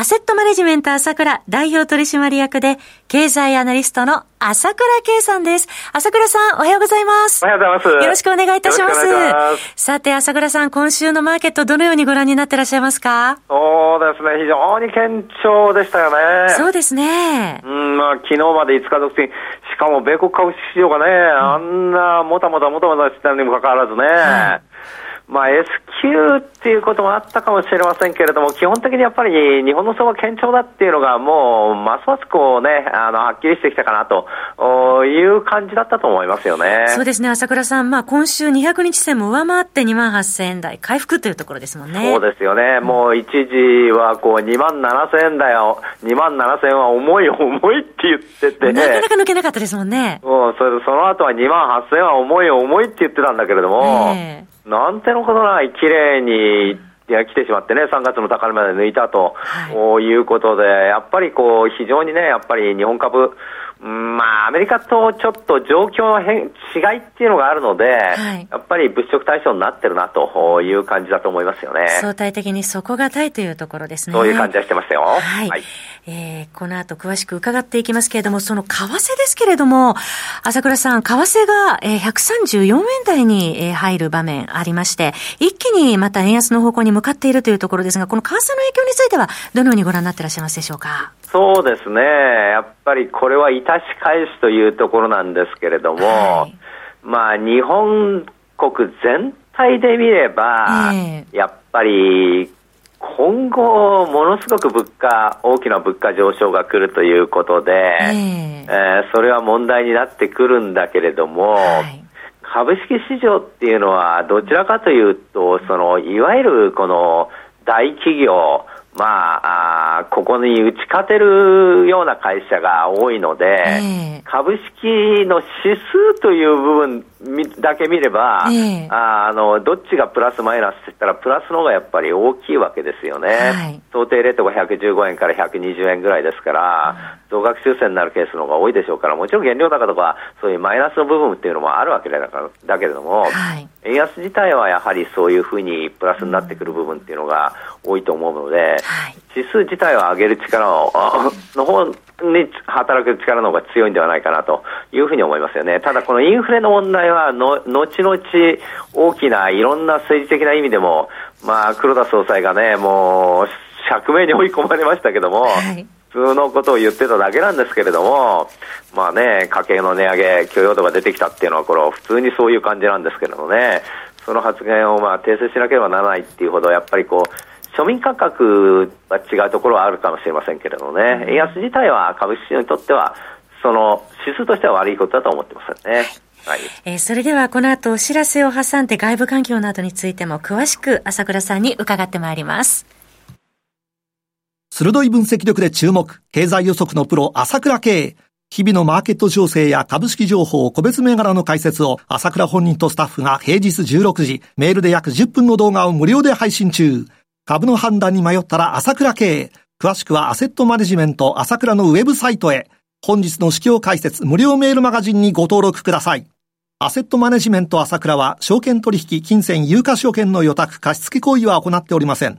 アセットマネジメント朝倉代表取締役で、経済アナリストの朝倉圭さんです。朝倉さん、おはようございます。おはようございます。よろしくお願いいたします。ますさて、朝倉さん、今週のマーケット、どのようにご覧になってらっしゃいますか？そうですね、非常に堅調でしたよね。そうですね。うん、まあ、昨日まで5日続き、しかも米国株式市場がね、うん、あんなもたもたもたもたしてたにもかかわらずね、はいまあ、S q っていうこともあったかもしれませんけれども、基本的にやっぱり日本の相場堅調だっていうのが、もうますますこうね、あのはっきりしてきたかなという感じだったと思いますよね。そうですね、朝倉さん、まあ、今週200日線も上回って2万8000円台、回復というところですもんね。そうですよね、もう一時はこう2万7000円台を、2万7000円は重い重いって言ってて、なかなか抜けなかったですもんね。もうそれその後は2万8000円は重い重いって言ってたんだけれども、えーなんてのことない、綺麗に、いや来てしまってね、3月の高値まで抜いたと、はい、いうことで、やっぱりこう、非常にね、やっぱり日本株、まあ、アメリカとちょっと状況の変違いっていうのがあるので、はい、やっぱり物色対象になってるなという感じだと思いますよね。相対的に底堅いというところですね。そういう感じはしてましたよ。はい。はい、えー、この後詳しく伺っていきますけれども、その為替ですけれども、朝倉さん、為替が、えー、134円台に、えー、入る場面ありまして、一気にまた円安の方向に向かっているというところですが、この為替の影響については、どのようにご覧になっていらっしゃいますでしょうか？そうですね。やっぱりこれは致し返しというところなんですけれども、はい、まあ日本国全体で見れば、えー、やっぱり今後、ものすごく物価、大きな物価上昇が来るということで、えー、えー、それは問題になってくるんだけれども、はい、株式市場っていうのはどちらかというと、そのいわゆるこの大企業、まあ、あここに打ち勝てるような会社が多いので、えー、株式の指数という部分だけ見れば、えー、ああの、どっちがプラスマイナスって言ったら、プラスの方がやっぱり大きいわけですよね。はい、想定レートが115円から120円ぐらいですから、増額修正になるケースの方が多いでしょうから、もちろん原料高とか、そういうマイナスの部分っていうのもあるわけだからだけれども、はい、円安自体はやはりそういうふうにプラスになってくる部分っていうのが多いと思うので、はい、指数自体は上げる力をの方に働く力の方が強いんではないかなというふうに思いますよね。ただこのインフレの問題はの、後々大きないろんな政治的な意味でも、まあ黒田総裁がね、もう釈明に追い込まれましたけども、はい普通のことを言ってただけなんですけれども、まあね、家計の値上げ許容度が出てきたっていうのは、これは普通にそういう感じなんですけれどもね、その発言をまあ訂正しなければならないっていうほど、やっぱりこう、庶民価格は違うところはあるかもしれませんけれどもね、円安自体は株式市場にとっては、その指数としては悪いことだと思ってますよね。はい、えー、それではこの後お知らせを挟んで外部環境などについても詳しく朝倉さんに伺ってまいります。鋭い分析力で注目、経済予測のプロ、朝倉慶。日々のマーケット情勢や株式情報、個別銘柄の解説を、朝倉本人とスタッフが平日16時、メールで約10分の動画を無料で配信中。株の判断に迷ったら朝倉慶。詳しくはアセットマネジメント朝倉のウェブサイトへ。本日の指標解説無料メールマガジンにご登録ください。アセットマネジメント朝倉は、証券取引、金銭、有価証券の予託、貸付行為は行っておりません。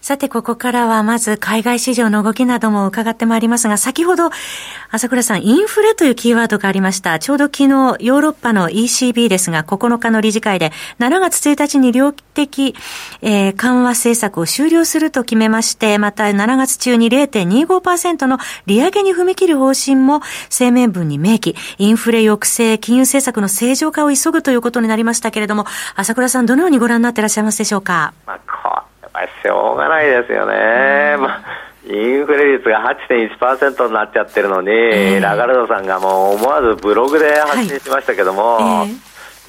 さて、ここからはまず海外市場の動きなども伺ってまいりますが、先ほど、朝倉さん、インフレというキーワードがありました。ちょうど昨日、ヨーロッパの ECB ですが、9日の理事会で、7月1日に量的、えー、緩和政策を終了すると決めまして、また7月中に0.25%の利上げに踏み切る方針も声明文に明記、インフレ抑制、金融政策の正常化を急ぐということになりましたけれども、朝倉さん、どのようにご覧になっていらっしゃいますでしょうか？まあしょうがないですよね。まあインフレ率が8.1%になっちゃってるのに、えー、ラガルドさんがもう思わずブログで発信しましたけども、はい。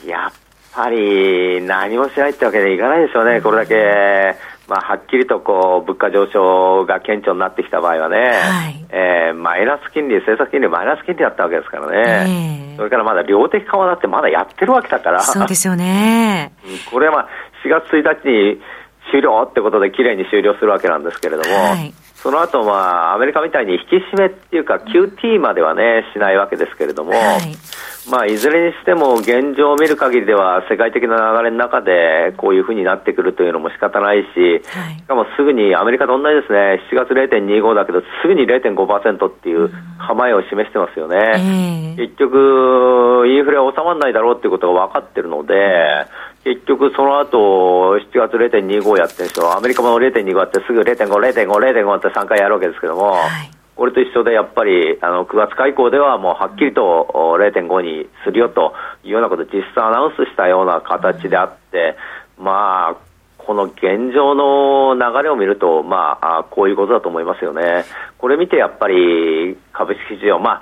えー、やっぱり何もしないってわけにいかないでしょうね、これだけ、まあ、はっきりとこう物価上昇が顕著になってきた場合はね、はい、えー、マイナス金利、政策金利、マイナス金利だったわけですからね、えー、それからまだ量的緩和だってまだやってるわけだから、そうですよね。これはまあ4月1日に終了ってことで、きれいに終了するわけなんですけれども、はい、その後まあアメリカみたいに引き締めっていうか、QT まではね、しないわけですけれども、はい。まあ、いずれにしても現状を見る限りでは世界的な流れの中でこういうふうになってくるというのも仕方ないし、はい、しかもすぐにアメリカと同じですね、7月0.25だけど、すぐに0.5%っていう構えを示してますよね、結局、インフレは収まらないだろうっていうことが分かってるので、結局その後、7月0.25やってる人は、アメリカも0.25やってすぐ0.5、0.5、0.5って3回やるわけですけども、はいこれと一緒でやっぱりあの9月開港ではもうはっきりと0.5にするよというようなことを実際アナウンスしたような形であって、まあ、この現状の流れを見ると、まあ、こういうことだと思いますよね。これ見てやっぱり株式市場、まあ、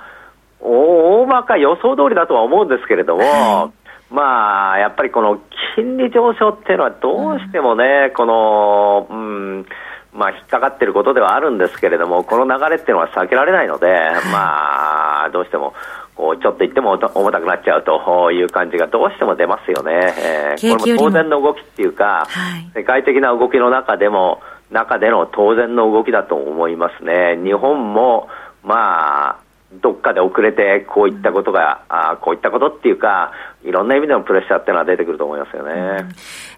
大まか予想通りだとは思うんですけれども、まあ、やっぱりこの金利上昇っていうのはどうしてもね、この、うん、まあ、引っかかっていることではあるんですけれども、この流れっていうのは避けられないので、まあ、どうしても、こうちょっと言っても重たくなっちゃうという感じがどうしても出ますよね。えー、これも当然の動きっていうか、はい、世界的な動きの中でも、中での当然の動きだと思いますね。日本も、まあ、どっかで遅れて、こういったことが、あこういったことっていうか、いろんな意味でのプレッシャーっていうのは出てくると思いますよね。うん、や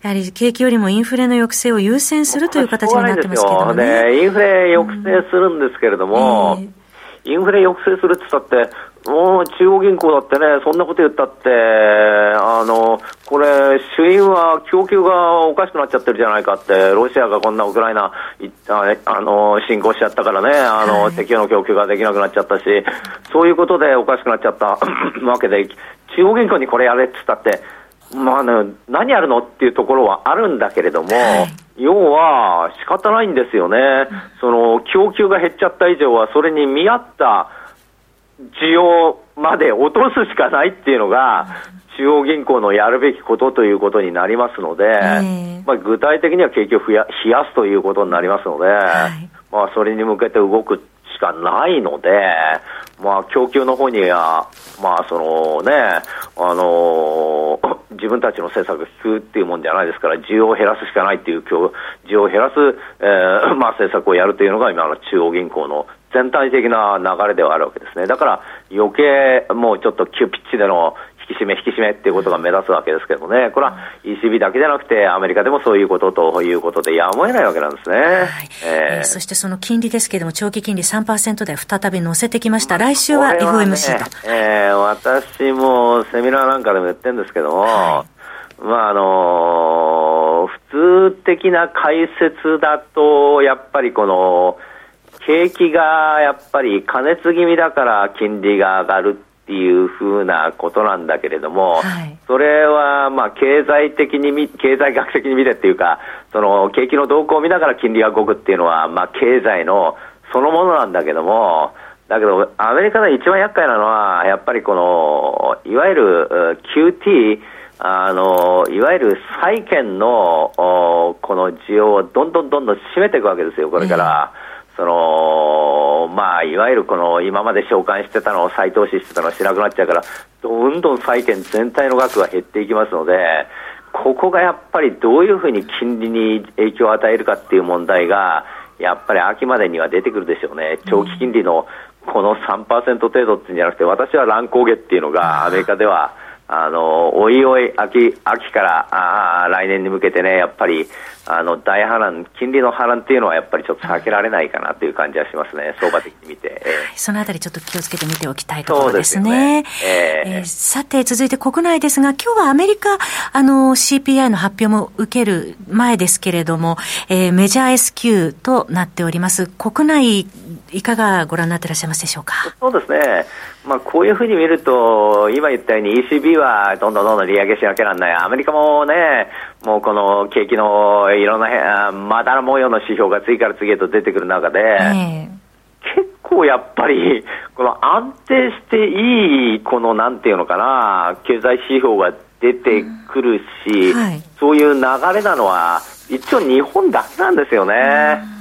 はり景気よりもインフレの抑制を優先するという形になってますけどね。ねインフレ抑制するんですけれども、うんえーインフレ抑制するって言ったって、もう中央銀行だってね、そんなこと言ったって、あの、これ、主因は供給がおかしくなっちゃってるじゃないかって、ロシアがこんなウクライナ、あの、侵攻しちゃったからね、あの、石油の供給ができなくなっちゃったし、そういうことでおかしくなっちゃった わけで、中央銀行にこれやれって言ったって、まあね、何やるのっていうところはあるんだけれども、はい、要は仕方ないんですよね、その供給が減っちゃった以上は、それに見合った需要まで落とすしかないっていうのが、中央銀行のやるべきことということになりますので、まあ、具体的には景気を冷やすということになりますので、はい、まあ、それに向けて動くしかないので、まあ、供給の方には、まあ、そのね、あのー、自分たちの政策が効くっていうもんじゃないですから、需要を減らすしかないっていう、需要を減らす、えー、まあ、政策をやるというのが今の中央銀行の全体的な流れではあるわけですね。だから余計もうちょっと急ピッチでの引き締め、引き締めっていうことが目立つわけですけどね、これは ECB だけじゃなくて、アメリカでもそういうことということで、やむを得ないわけなんですね。はいえー、そしてその金利ですけれども、長期金利3%で再び乗せてきました、来週は FOMC と。ね、えー、私もセミナーなんかでも言ってるんですけども、はい、まああのー、普通的な解説だと、やっぱりこの、景気がやっぱり加熱気味だから金利が上がるっていうふうなことなんだけれども、はい、それはまあ経済的に経済学的に見てっていうか、その景気の動向を見ながら金利が動くっていうのは、まあ経済のそのものなんだけども、だけどアメリカで一番厄介なのは、やっぱりこの、いわゆる QT、あのいわゆる債券のこの需要をどんどんどんどん締めていくわけですよ、これから。えーそのまあ、いわゆるこの今まで償還してたのを再投資してたのをしなくなっちゃうから、どんどん債券全体の額が減っていきますので、ここがやっぱりどういうふうに金利に影響を与えるかっていう問題が、やっぱり秋までには出てくるでしょうね、長期金利のこの3%程度っていうんじゃなくて、私は乱高下っていうのが、アメリカでは、あのおいおい秋秋からあ来年に向けてね、やっぱりあの大波乱、金利の波乱っていうのはやっぱりちょっと避けられないかなという感じはしますね、相場的に見て。えー、そのあたりちょっと気をつけて見ておきたいところですね。すねえー、えー、さて、続いて国内ですが、今日はアメリカ、あの、CPI の発表も受ける前ですけれども、えー、メジャー S q となっております。国内、いかがご覧になっていらっしゃいますでしょうか？そうですね。まあ、こういうふうに見ると、今言ったように ECB はどんどんどんどん利上げしなきゃなんない。アメリカもね、もうこの景気のういろんなまだら模様の指標が次から次へと出てくる中で、えー、結構やっぱり、この安定していい、このなんていうのかな、経済指標が出てくるし、はい、そういう流れなのは、一応日本だけなんですよね。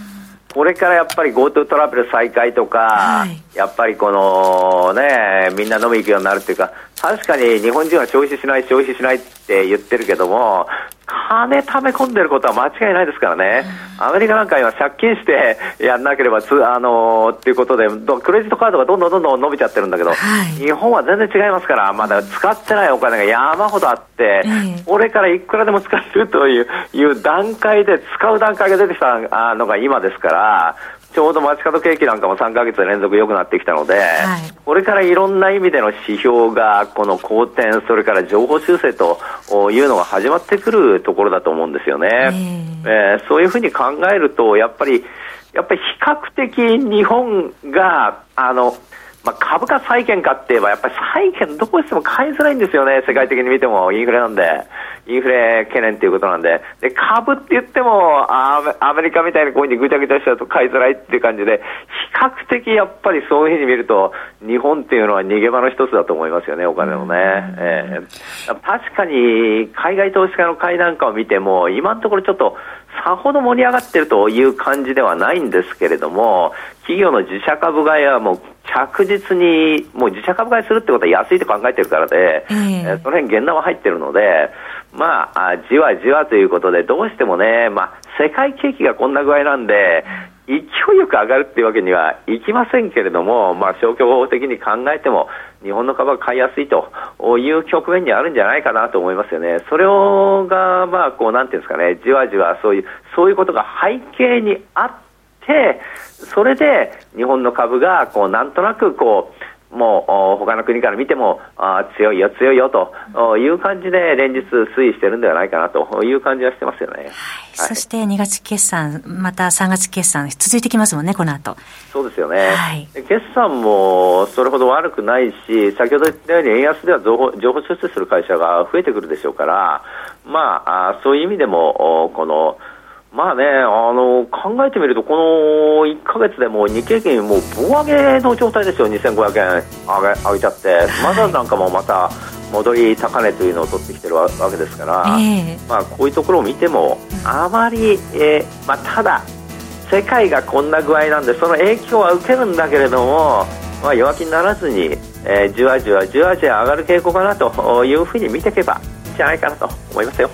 これからやっぱり GoTo トラベル再開とか、はい、やっぱりこのね、みんな飲み行くようになるっていうか、確かに日本人は消費しない、消費しないって言ってるけども、金溜め込んでることは間違いないですからね、アメリカなんか今、借金して やんなければつ、あのー、っていうことで、クレジットカードがどんどんどんどん伸びちゃってるんだけど、はい、日本は全然違いますから、まだ使ってないお金が山ほどあって、これからいくらでも使えるといういう段階で、使う段階が出てきたのが今ですから、ちょうど街角景気なんかも3か月連続良くなってきたので、はい、これからいろんな意味での指標が、この好転、それから情報修正というのが始まってくるところだと思うんですよね。えー、えー、そういうふうに考えると、やっぱり、やっぱり比較的日本が、あの、まあ、株価債券かって言えば、やっぱり債券どうしても買いづらいんですよね、世界的に見ても、インフレなんで。インフレ懸念ということなんで、で株って言ってもアメリカみたいにこういうふうにぐちゃぐちゃしちゃうと買いづらいっていう感じで、比較的やっぱりそういうふうに見ると、日本っていうのは逃げ場の一つだと思いますよね、お金のね。えー、確かに海外投資家の買いなんかを見ても、今のところちょっとさほど盛り上がってるという感じではないんですけれども、企業の自社株買いはもう着実に、もう自社株買いするってことは安いと考えてるからで、えー、その辺現段は入ってるので、まあ、じわじわということで、どうしてもね、まあ、世界景気がこんな具合なんで、勢いよく上がるっていうわけにはいきませんけれども、まあ、消去法的に考えても、日本の株は買いやすいという局面にあるんじゃないかなと思いますよね。それをが、まあ、こう、なんていうんですかね、じわじわそういう、そういうことが背景にあって、それで日本の株が、こう、なんとなく、こう、もう他の国から見てもあ強いよ、強いよという感じで連日推移してるんではないかなという感じはしてますよね。はい、そして2月決算、また3月決算、続いてきますもんね、この後。そうですよね、はい、決算もそれほど悪くないし、先ほど言ったように円安では情報情報出世する会社が増えてくるでしょうから、まあ、あそういう意味でも、このまあね、あの考えてみると、この1か月でも日経平均、もう棒上げの状態ですよ、2500円上げ上げちゃって、マザーズなんかもまた戻り高値というのを取ってきてるわけですから、えー、まあ、こういうところを見ても、あまり、えーまあ、ただ、世界がこんな具合なんで、その影響は受けるんだけれども、まあ、弱気にならずに、えー、じわじわじわじわ上がる傾向かなというふうに見ていけばいいんじゃないかなと思いますよ。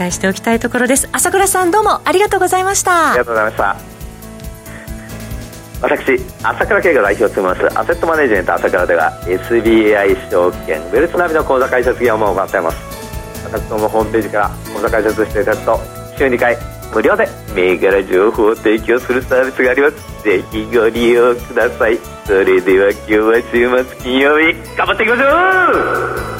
期待しておきたいところです。朝倉さんどうもありがとうございました。ありがとうございました。私朝倉慶が代表を務めますアセットマネジメント朝倉では SBI 証券ウェルスナビの口座開設業務を行っています。私どもホームページから口座開設していただくと週2回無料で銘柄情報を提供するサービスがあります。ぜひご利用ください。それでは今日は週末金曜日頑張っていきましょう